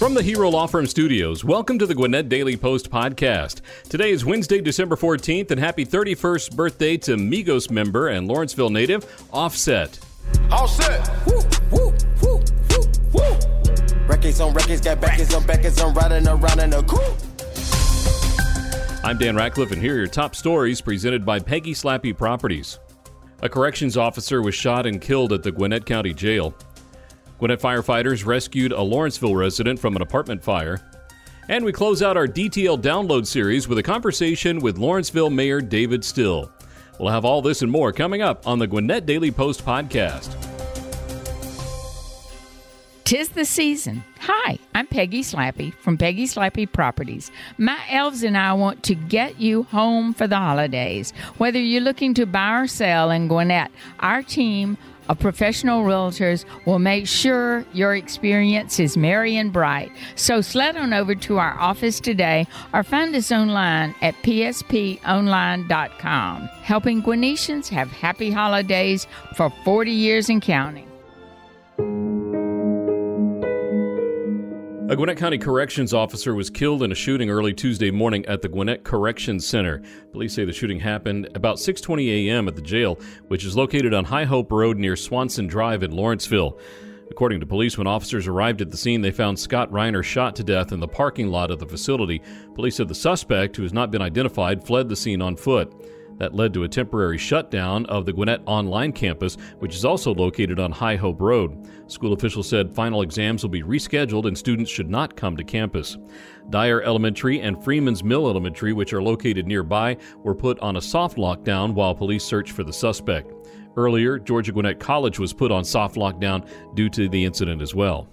From the Hero Law Firm Studios, welcome to the Gwinnett Daily Post podcast. Today is Wednesday, December 14th, and happy 31st birthday to Migos member and Lawrenceville native Offset. All set. Woo, woo, woo, woo, woo. Records on records, got backers on backers, I'm riding around in a coupe. I'm Dan Ratcliffe, and here are your top stories presented by Peggy Slappy Properties. A corrections officer was shot and killed at the Gwinnett County Jail. Gwinnett firefighters rescued a Lawrenceville resident from an apartment fire. And we close out our DTL download series with a conversation with Lawrenceville Mayor David Still. We'll have all this and more coming up on the Gwinnett Daily Post podcast. Tis the season. Hi, I'm Peggy Slappy from Peggy Slappy Properties. My elves and I want to get you home for the holidays. Whether you're looking to buy or sell in Gwinnett, our team of professional realtors will make sure your experience is merry and bright. So sled on over to our office today or find us online at psponline.com. Helping Gwinnetians have happy holidays for 40 years and counting. A Gwinnett County Corrections officer was killed in a shooting early Tuesday morning at the Gwinnett Corrections Center. Police say the shooting happened about 6:20 a.m. at the jail, which is located on Hi Hope Road near Swanson Drive in Lawrenceville. According to police, when officers arrived at the scene, they found Scott Reiner shot to death in the parking lot of the facility. Police said the suspect, who has not been identified, fled the scene on foot. That led to a temporary shutdown of the Gwinnett Online campus, which is also located on Hi Hope Road. School officials said final exams will be rescheduled and students should not come to campus. Dyer Elementary and Freeman's Mill Elementary, which are located nearby, were put on a soft lockdown while police search for the suspect. Earlier, Georgia Gwinnett College was put on soft lockdown due to the incident as well.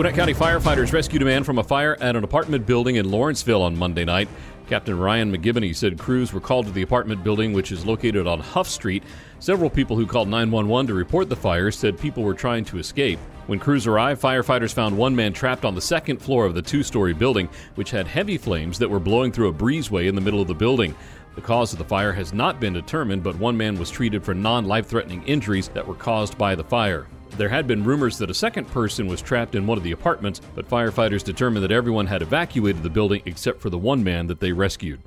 Gwinnett County firefighters rescued a man from a fire at an apartment building in Lawrenceville on Monday night. Captain Ryan McGiboney said crews were called to the apartment building, which is located on Huff Street. Several people who called 911 to report the fire said people were trying to escape. When crews arrived, firefighters found one man trapped on the second floor of the two story building, which had heavy flames that were blowing through a breezeway in the middle of the building. The cause of the fire has not been determined, but one man was treated for non life threatening injuries that were caused by the fire. There had been rumors that a second person was trapped in one of the apartments, but firefighters determined that everyone had evacuated the building except for the one man that they rescued.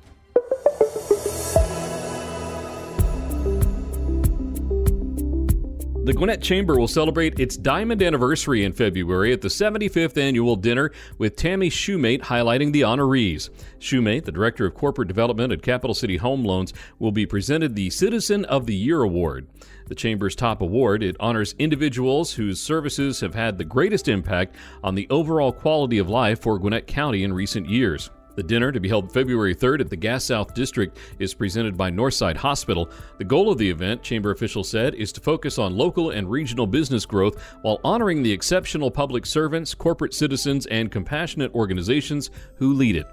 The Gwinnett Chamber will celebrate its diamond anniversary in February at the 75th annual dinner with Tammy Shumate highlighting the honorees. Shumate, the Director of Corporate Development at Capital City Home Loans, will be presented the Citizen of the Year Award. The Chamber's top award, it honors individuals whose services have had the greatest impact on the overall quality of life for Gwinnett County in recent years. The dinner, to be held February 3rd at the Gas South District, is presented by Northside Hospital. The goal of the event, Chamber officials said, is to focus on local and regional business growth while honoring the exceptional public servants, corporate citizens, and compassionate organizations who lead it.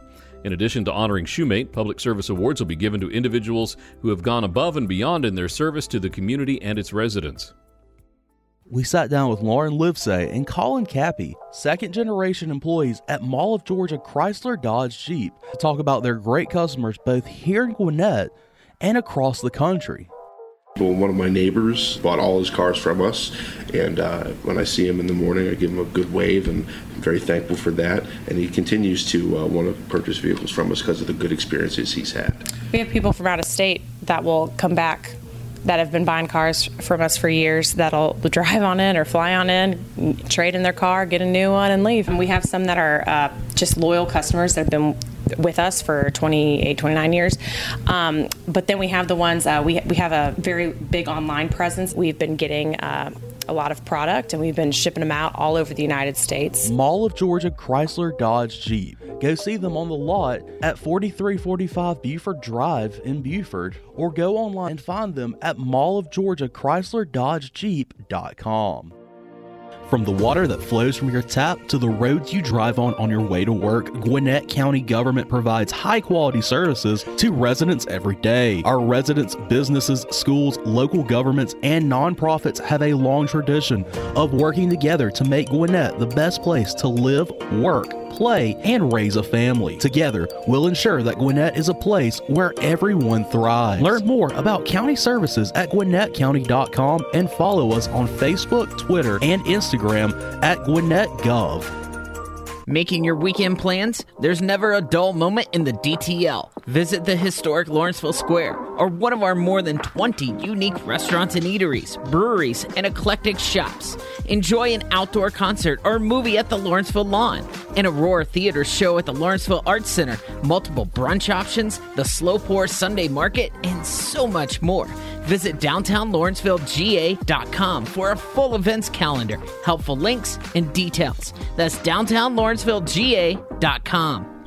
In addition to honoring Shumate, public service awards will be given to individuals who have gone above and beyond in their service to the community and its residents we sat down with Lauren Livesay and Colin Cappy, second generation employees at Mall of Georgia Chrysler Dodge Jeep, to talk about their great customers both here in Gwinnett and across the country. Well, one of my neighbors bought all his cars from us, and uh, when I see him in the morning, I give him a good wave, and I'm very thankful for that. And he continues to uh, want to purchase vehicles from us because of the good experiences he's had. We have people from out of state that will come back that have been buying cars from us for years that'll drive on in or fly on in, trade in their car, get a new one, and leave. And we have some that are uh, just loyal customers that have been with us for 28, 29 years. Um, but then we have the ones, uh, we, we have a very big online presence. We've been getting uh, a lot of product and we've been shipping them out all over the United States. Mall of Georgia Chrysler Dodge Jeep. Go see them on the lot at 4345 Buford Drive in Buford or go online and find them at Mall From the water that flows from your tap to the roads you drive on on your way to work, Gwinnett County government provides high quality services to residents every day. Our residents, businesses, schools, local governments, and nonprofits have a long tradition of working together to make Gwinnett the best place to live, work, play, and raise a family. Together, we'll ensure that Gwinnett is a place where everyone thrives. Learn more about county services at gwinnettcounty.com and follow us on Facebook, Twitter, and Instagram at GwinnettGov. Making your weekend plans? There's never a dull moment in the DTL. Visit the historic Lawrenceville Square or one of our more than 20 unique restaurants and eateries, breweries, and eclectic shops. Enjoy an outdoor concert or movie at the Lawrenceville Lawn, an Aurora Theater show at the Lawrenceville Arts Center, multiple brunch options, the Slow Pour Sunday Market, and so much more. Visit downtownlawrencevillega.com for a full events calendar, helpful links, and details. That's downtownlawrencevillega.com.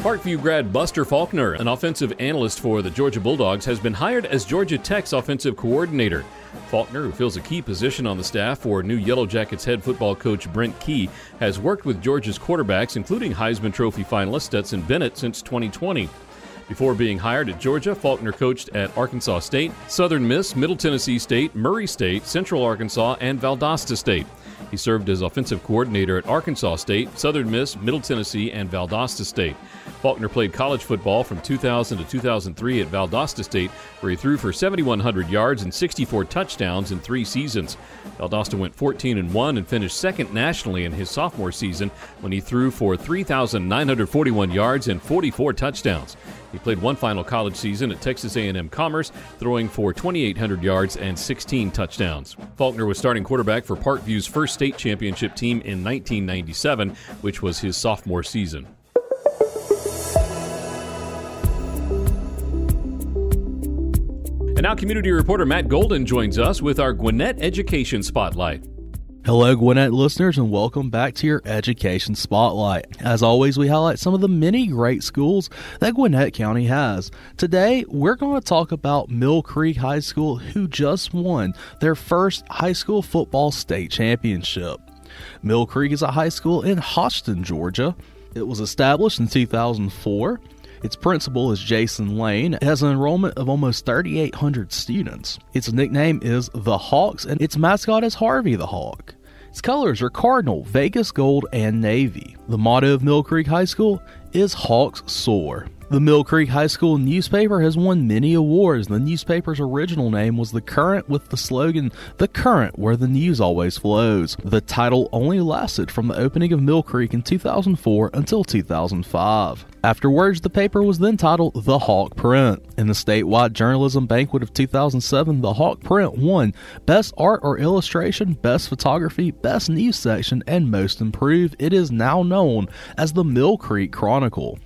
Parkview grad Buster Faulkner, an offensive analyst for the Georgia Bulldogs, has been hired as Georgia Tech's offensive coordinator. Faulkner, who fills a key position on the staff for new Yellow Jackets head football coach Brent Key, has worked with Georgia's quarterbacks, including Heisman Trophy finalist Stetson Bennett, since 2020. Before being hired at Georgia, Faulkner coached at Arkansas State, Southern Miss, Middle Tennessee State, Murray State, Central Arkansas, and Valdosta State. He served as offensive coordinator at Arkansas State, Southern Miss, Middle Tennessee, and Valdosta State. Faulkner played college football from 2000 to 2003 at Valdosta State, where he threw for 7,100 yards and 64 touchdowns in three seasons. Valdosta went 14 and 1 and finished second nationally in his sophomore season when he threw for 3,941 yards and 44 touchdowns. He played one final college season at Texas A&M Commerce, throwing for 2,800 yards and 16 touchdowns. Faulkner was starting quarterback for Parkview's first state championship team in 1997, which was his sophomore season. And now, community reporter Matt Golden joins us with our Gwinnett Education Spotlight. Hello, Gwinnett listeners, and welcome back to your Education Spotlight. As always, we highlight some of the many great schools that Gwinnett County has. Today, we're going to talk about Mill Creek High School, who just won their first high school football state championship. Mill Creek is a high school in Hoschton, Georgia. It was established in 2004 its principal is Jason Lane. It has an enrollment of almost 3,800 students. Its nickname is the Hawks, and its mascot is Harvey the Hawk. Its colors are Cardinal, Vegas Gold, and Navy. The motto of Mill Creek High School is Hawks Soar. The Mill Creek High School newspaper has won many awards. The newspaper's original name was The Current with the slogan, The Current, where the news always flows. The title only lasted from the opening of Mill Creek in 2004 until 2005. Afterwards, the paper was then titled The Hawk Print. In the statewide journalism banquet of 2007, the Hawk Print won Best Art or Illustration, Best Photography, Best News Section, and Most Improved. It is now known as the Mill Creek Chronicle.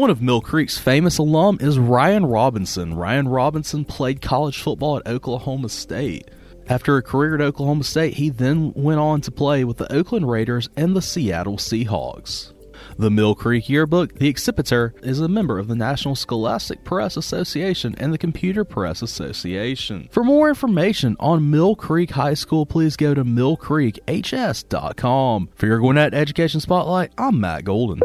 One of Mill Creek's famous alum is Ryan Robinson. Ryan Robinson played college football at Oklahoma State. After a career at Oklahoma State, he then went on to play with the Oakland Raiders and the Seattle Seahawks. The Mill Creek Yearbook, the exhibitor, is a member of the National Scholastic Press Association and the Computer Press Association. For more information on Mill Creek High School, please go to millcreekhs.com. For your Gwinnett Education Spotlight, I'm Matt Golden.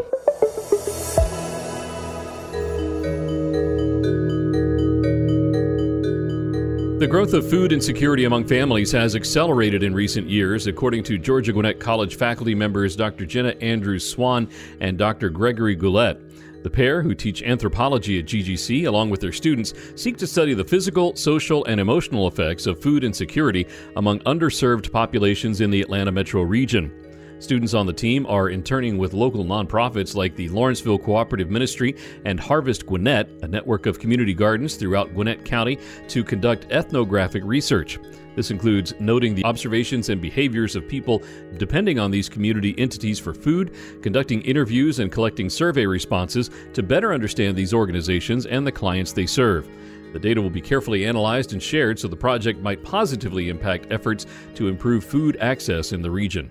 The growth of food insecurity among families has accelerated in recent years, according to Georgia Gwinnett College faculty members Dr. Jenna Andrews Swan and Dr. Gregory Goulet. The pair, who teach anthropology at GGC along with their students, seek to study the physical, social, and emotional effects of food insecurity among underserved populations in the Atlanta metro region. Students on the team are interning with local nonprofits like the Lawrenceville Cooperative Ministry and Harvest Gwinnett, a network of community gardens throughout Gwinnett County, to conduct ethnographic research. This includes noting the observations and behaviors of people depending on these community entities for food, conducting interviews, and collecting survey responses to better understand these organizations and the clients they serve. The data will be carefully analyzed and shared so the project might positively impact efforts to improve food access in the region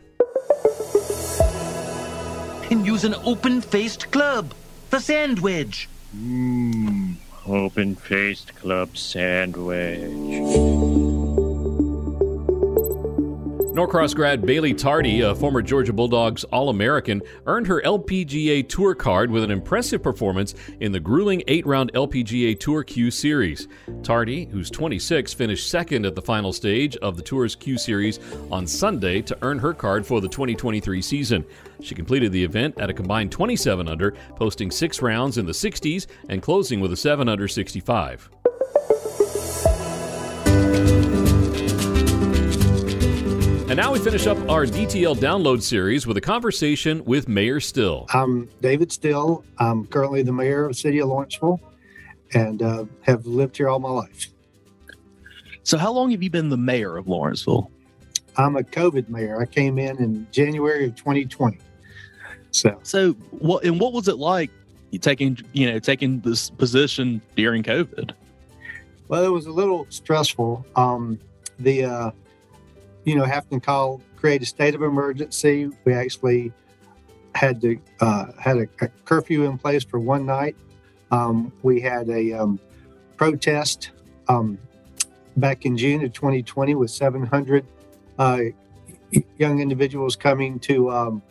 and use an open-faced club for sandwich. Mmm, open-faced club sandwich. Norcross grad Bailey Tardy, a former Georgia Bulldogs All American, earned her LPGA Tour card with an impressive performance in the grueling eight round LPGA Tour Q Series. Tardy, who's 26, finished second at the final stage of the Tour's Q Series on Sunday to earn her card for the 2023 season. She completed the event at a combined 27 under, posting six rounds in the 60s and closing with a 7 under 65. And now we finish up our DTL download series with a conversation with Mayor Still. I'm David Still. I'm currently the mayor of the city of Lawrenceville and uh, have lived here all my life. So, how long have you been the mayor of Lawrenceville? I'm a COVID mayor. I came in in January of 2020. So, so what and what was it like taking you know taking this position during COVID? Well, it was a little stressful. Um, the uh, you know, having to call, create a state of emergency. We actually had to uh, had a, a, curfew in place for one night. Um, we had a um, protest um, back in June of 2020 with 700 uh, young individuals coming to um,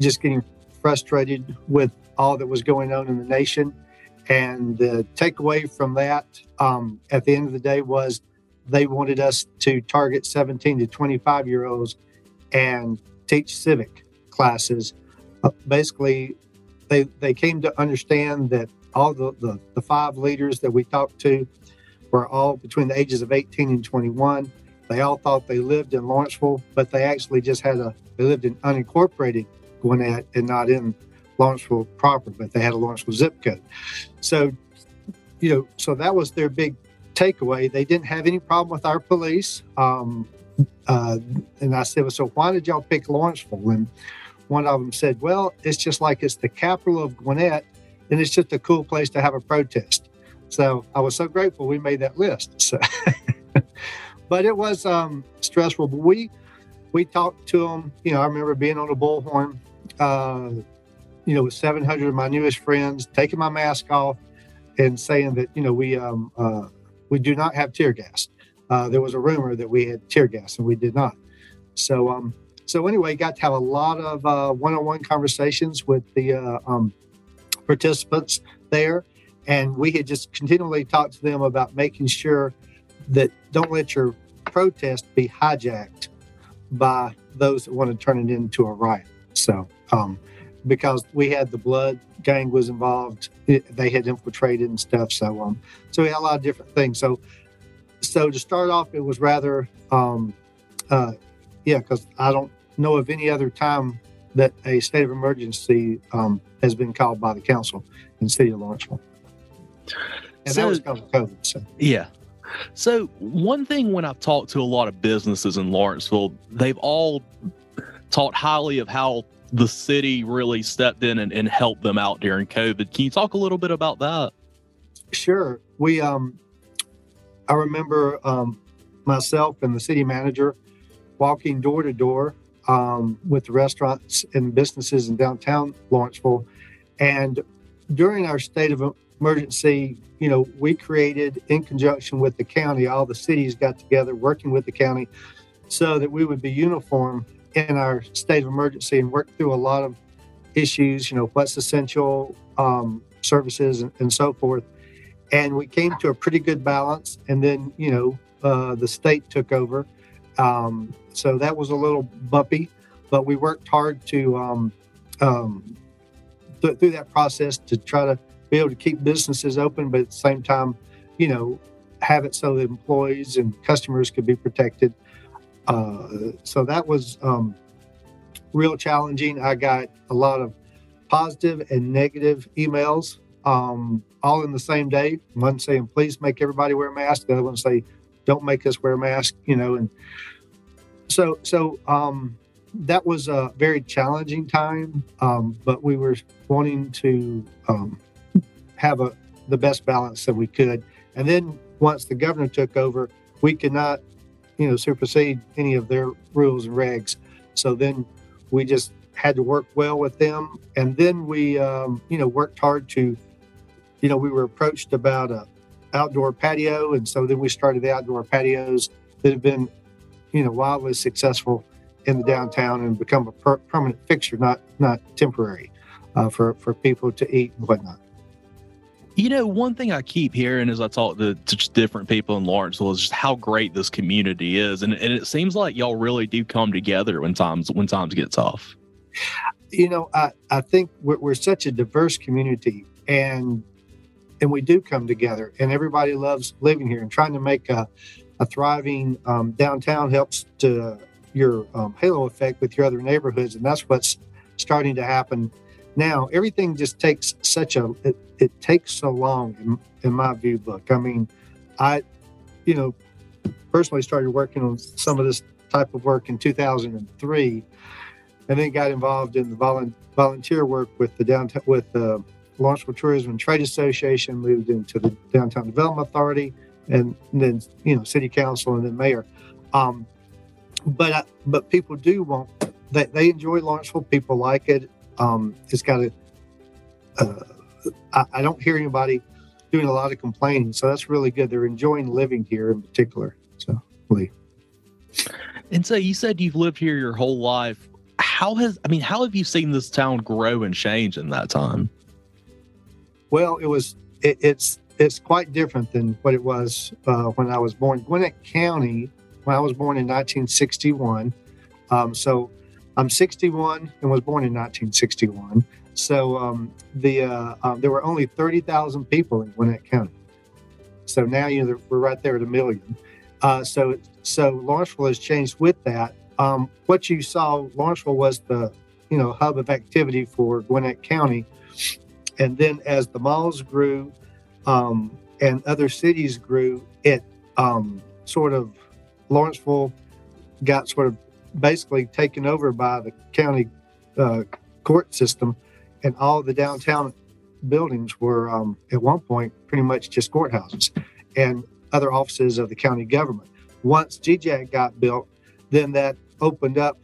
just getting frustrated with all that was going on in the nation. And the takeaway from that um, at the end of the day was they wanted us to target 17 to 25 year olds and teach civic classes. Uh, basically, they, they came to understand that all the, the, the five leaders that we talked to were all between the ages of 18 and 21. They all thought they lived in Lawrenceville, but they actually just had a, they lived in unincorporated Gwinnett and not in Lawrenceville proper, but they had a Lawrenceville zip code. So, you know, so that was their big takeaway. They didn't have any problem with our police. Um, uh, and I said, well, so why did y'all pick Lawrenceville? And one of them said, well, it's just like it's the capital of Gwinnett, and it's just a cool place to have a protest. So I was so grateful we made that list. So, but it was um, stressful. But we we talked to them. You know, I remember being on a bullhorn. Uh, you know, with 700 of my newest friends, taking my mask off and saying that you know we um, uh, we do not have tear gas. Uh, there was a rumor that we had tear gas, and we did not. So, um, so anyway, got to have a lot of uh, one-on-one conversations with the uh, um, participants there, and we had just continually talked to them about making sure that don't let your protest be hijacked by those that want to turn it into a riot. So, um, because we had the blood gang was involved, it, they had infiltrated and stuff. So, um, so we had a lot of different things. So, so to start off, it was rather, um, uh, yeah, because I don't know of any other time that a state of emergency um, has been called by the council in the city of Lawrenceville. And so, that was because of COVID. So. Yeah. So one thing when I've talked to a lot of businesses in Lawrenceville, they've all talked highly of how the city really stepped in and, and helped them out during COVID. Can you talk a little bit about that? Sure. We, um, I remember um, myself and the city manager walking door to door um, with the restaurants and businesses in downtown Lawrenceville. And during our state of emergency, you know, we created in conjunction with the county, all the cities got together working with the county so that we would be uniform in our state of emergency and worked through a lot of issues, you know, what's essential um, services and, and, so forth. And we came to a pretty good balance. And then, you know, uh, the state took over. Um, so that was a little bumpy, but we worked hard to, um, um th- through that process to try to be able to keep businesses open, but at the same time, you know, have it so that employees and customers could be protected. Uh, so that was um, real challenging. I got a lot of positive and negative emails um, all in the same day. One saying, please make everybody wear a mask. The other one say, don't make us wear a mask, you know. And so, so um, that was a very challenging time, um, but we were wanting to um, have a, the best balance that we could. And then once the governor took over, we could not you know, supersede any of their rules and regs. So then we just had to work well with them. And then we, um, you know, worked hard to, you know, we were approached about a outdoor patio. And so then we started the outdoor patios that have been, you know, wildly successful in the downtown and become a per- permanent fixture, not not temporary, uh, for for people to eat and whatnot. You know, one thing I keep hearing as I talk to, to different people in Lawrenceville is just how great this community is, and, and it seems like y'all really do come together when times when times get tough. You know, I I think we're, we're such a diverse community, and and we do come together, and everybody loves living here and trying to make a, a thriving um, downtown helps to your um, halo effect with your other neighborhoods, and that's what's starting to happen now. Everything just takes such a it, it takes so long in, in my view book. I mean, I, you know, personally started working on some of this type of work in 2003, and then got involved in the volu- volunteer work with the downtown with the Lawrenceville Tourism and Trade Association. Moved into the Downtown Development Authority, and then you know City Council, and then Mayor. Um, but I, but people do want they, they enjoy Lawrenceville. People like it. Um, it's got a. Uh, I, I don't hear anybody doing a lot of complaining, so that's really good. They're enjoying living here in particular. So, Lee. And so you said you've lived here your whole life. How has I mean, how have you seen this town grow and change in that time? Well, it was it, it's it's quite different than what it was uh, when I was born. Gwinnett County, when I was born in 1961. Um, so I'm 61 and was born in 1961. So um, the uh, um, there were only 30,000 people in Gwinnett County. So now you know we're right there at a million. Uh, so so Lawrenceville has changed with that. Um, what you saw, Lawrenceville was the you know hub of activity for Gwinnett County, and then as the malls grew um, and other cities grew, it um, sort of Lawrenceville got sort of basically taken over by the county uh, court system, and all the downtown buildings were um, at one point pretty much just courthouses and other offices of the county government. Once GJAC got built, then that opened up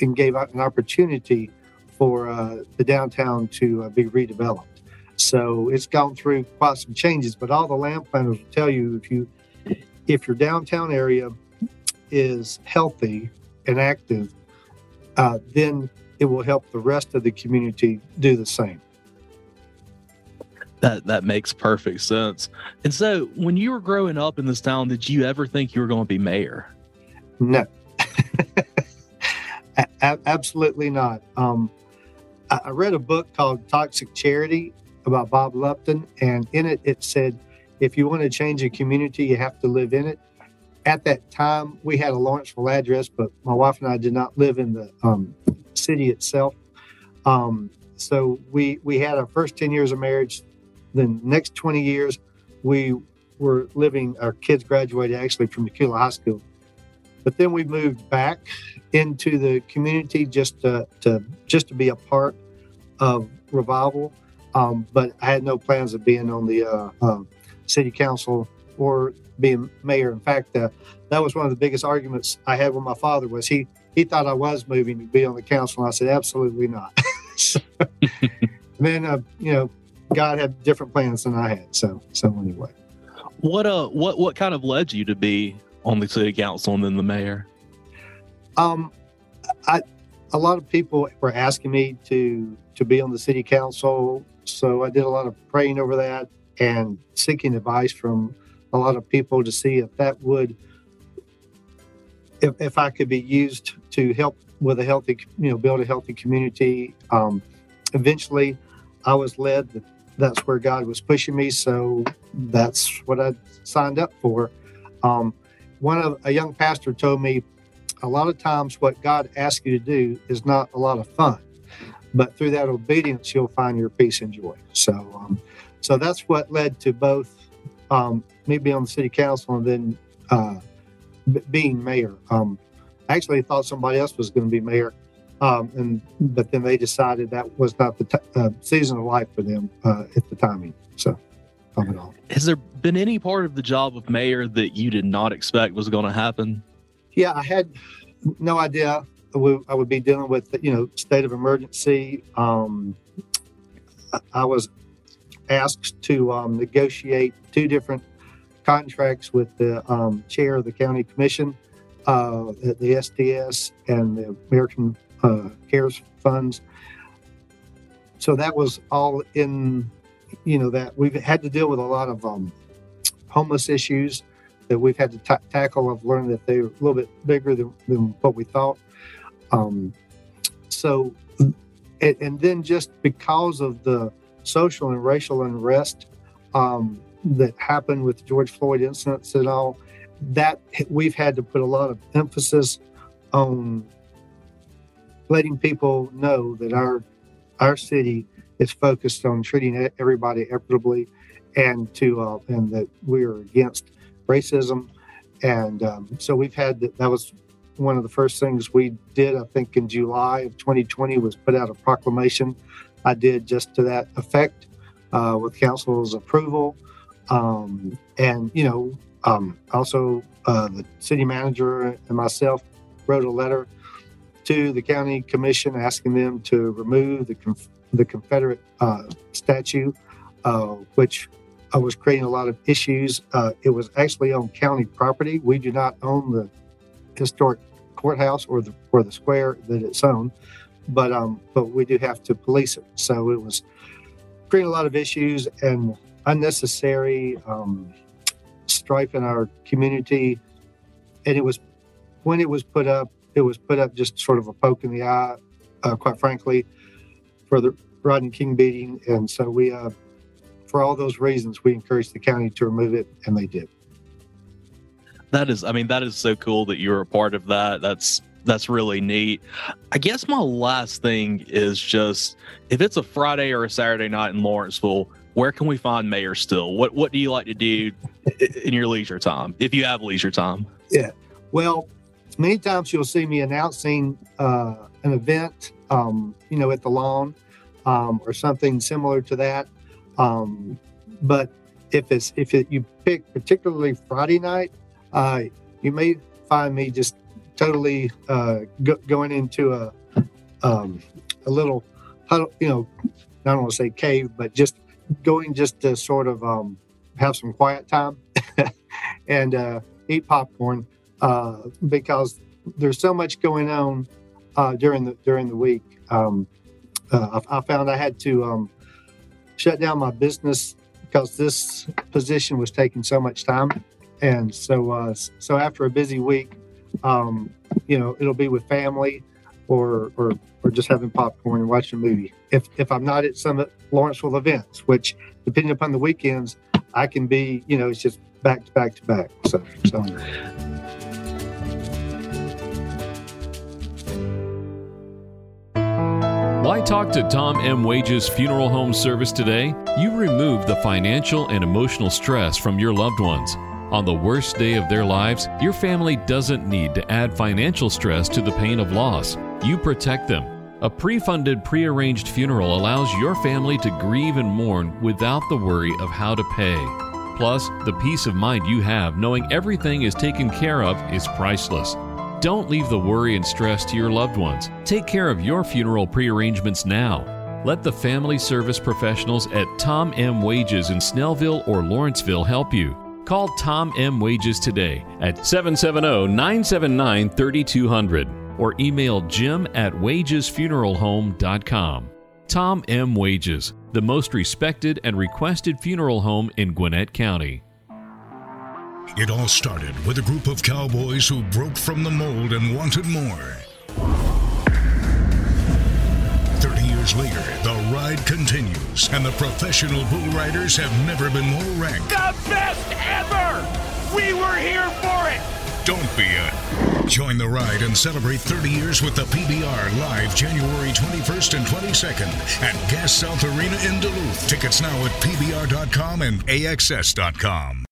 and gave an opportunity for uh, the downtown to uh, be redeveloped. So it's gone through quite some changes, but all the land planners will tell you if you if your downtown area is healthy and active, uh, then it will help the rest of the community do the same. That that makes perfect sense. And so, when you were growing up in this town, did you ever think you were going to be mayor? No, a- absolutely not. Um, I, I read a book called Toxic Charity about Bob Lupton, and in it it said, if you want to change a community, you have to live in it. At that time, we had a Lawrenceville address, but my wife and I did not live in the um, city itself. Um, so we we had our first ten years of marriage. Then next twenty years, we were living. Our kids graduated actually from Dacula High School, but then we moved back into the community just to, to just to be a part of revival. Um, but I had no plans of being on the uh, uh, city council or being mayor. In fact, uh, that was one of the biggest arguments I had with my father. Was he he thought I was moving to be on the council, and I said absolutely not. so, then uh, you know, God had different plans than I had. So so anyway, what uh what what kind of led you to be on the city council and then the mayor? Um, I a lot of people were asking me to to be on the city council, so I did a lot of praying over that and seeking advice from a lot of people to see if that would if, if I could be used to help with a healthy you know build a healthy community. Um, eventually, I was led that that's where God was pushing me, so that's what I signed up for. Um, one of a young pastor told me a lot of times what God asks you to do is not a lot of fun, but through that obedience you'll find your peace and joy. So, um, so that's what led to both um, me being on the city council and then uh, b- being mayor. Um, I actually thought somebody else was going to be mayor, um, and but then they decided that was not the t- uh, season of life for them uh, at the timing. So, in all. Has there been any part of the job of mayor that you did not expect was going to happen? Yeah, I had no idea we, I would be dealing with, you know, state of emergency. Um, I was asked to um, negotiate two different contracts with the um, chair of the county commission uh, the, the SDS and the American uh, CARES funds. So that was all in, you know, that we've had to deal with a lot of um, homeless issues that we've had to ta tackle. I've learned that they're a little bit bigger than, than what we thought. Um, so, and, and, then just because of the social and racial unrest um, that happened with George Floyd incidents and all, that we've had to put a lot of emphasis on letting people know that our our city is focused on treating everybody equitably and to uh, and that we are against racism. And um, so we've had that, that was one of the first things we did i think in july of 2020 was put out a proclamation i did just to that effect uh, with council's approval um, and you know um, also, uh, the city manager and myself wrote a letter to the county commission asking them to remove the conf- the Confederate uh, statue, uh, which uh, was creating a lot of issues. Uh, it was actually on county property. We do not own the historic courthouse or the or the square that it's on, but um, but we do have to police it. So it was creating a lot of issues and unnecessary. Um, strife in our community. And it was when it was put up, it was put up just sort of a poke in the eye, uh, quite frankly, for the Rodney King beating. And so we, uh, for all those reasons, we encouraged the county to remove it, and they did. That is, I mean, that is so cool that you were a part of that. That's that's really neat. I guess my last thing is just if it's a Friday or a Saturday night in Lawrenceville, where can we find Mayor Still? What what do you like to do in your leisure time, if you have leisure time? Yeah, well, many times you'll see me announcing uh, an event, um, you know, at the lawn um, or something similar to that. Um, but if it's if it, you pick particularly Friday night, uh, you may find me just totally uh, go, going into a um, a little, you know, I don't want to say cave, but just going just to sort of um, have some quiet time and uh, eat popcorn uh, because there's so much going on uh, during the during the week. Um, uh, I, I, found I had to um, shut down my business because this position was taking so much time, and so uh, so after a busy week, um, you know, it'll be with family or or or just having popcorn and watching a movie. If if I'm not at some Lawrenceville events, which depending upon the weekends, I can be, you know, it's just back to back to back. So so. Why talk to Tom M. Wages Funeral Home Service today? You remove the financial and emotional stress from your loved ones. On the worst day of their lives, your family doesn't need to add financial stress to the pain of loss. You protect them. A pre funded, pre arranged funeral allows your family to grieve and mourn without the worry of how to pay. Plus, the peace of mind you have knowing everything is taken care of is priceless. Don't leave the worry and stress to your loved ones. Take care of your funeral prearrangements now. Let the family service professionals at Tom M. Wages in Snellville or Lawrenceville help you. Call Tom M. Wages today at 770 979 3200 or email jim at wagesfuneralhome.com. Tom M. Wages, the most respected and requested funeral home in Gwinnett County. It all started with a group of cowboys who broke from the mold and wanted more. 30 years later, the ride continues, and the professional bull riders have never been more ranked. The best ever! We were here for it! Don't be a. Join the ride and celebrate 30 years with the PBR live January 21st and 22nd at Gas South Arena in Duluth. Tickets now at PBR.com and AXS.com.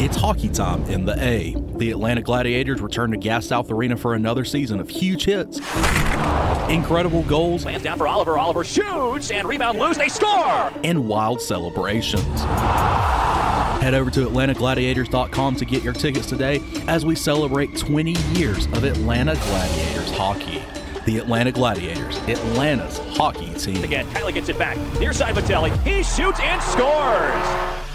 It's hockey time in the A. The Atlanta Gladiators return to Gas South Arena for another season of huge hits, incredible goals, Lands down for Oliver. Oliver shoots and rebound loose. They score! And wild celebrations. Head over to AtlantaGladiators.com to get your tickets today as we celebrate 20 years of Atlanta Gladiators hockey. The Atlanta Gladiators, Atlanta's hockey team. Again, Kylie gets it back. Near side Vitelli. He shoots and scores.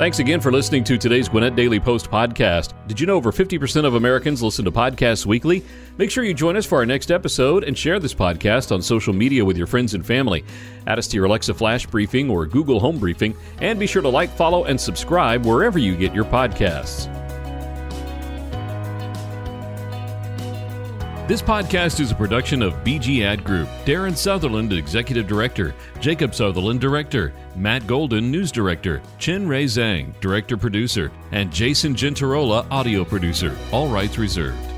Thanks again for listening to today's Gwinnett Daily Post podcast. Did you know over 50% of Americans listen to podcasts weekly? Make sure you join us for our next episode and share this podcast on social media with your friends and family. Add us to your Alexa Flash Briefing or Google Home Briefing, and be sure to like, follow, and subscribe wherever you get your podcasts. This podcast is a production of BG Ad Group. Darren Sutherland, Executive Director. Jacob Sutherland, Director. Matt Golden, News Director. Chen Ray Zhang, Director Producer. And Jason Gentarola, Audio Producer. All rights reserved.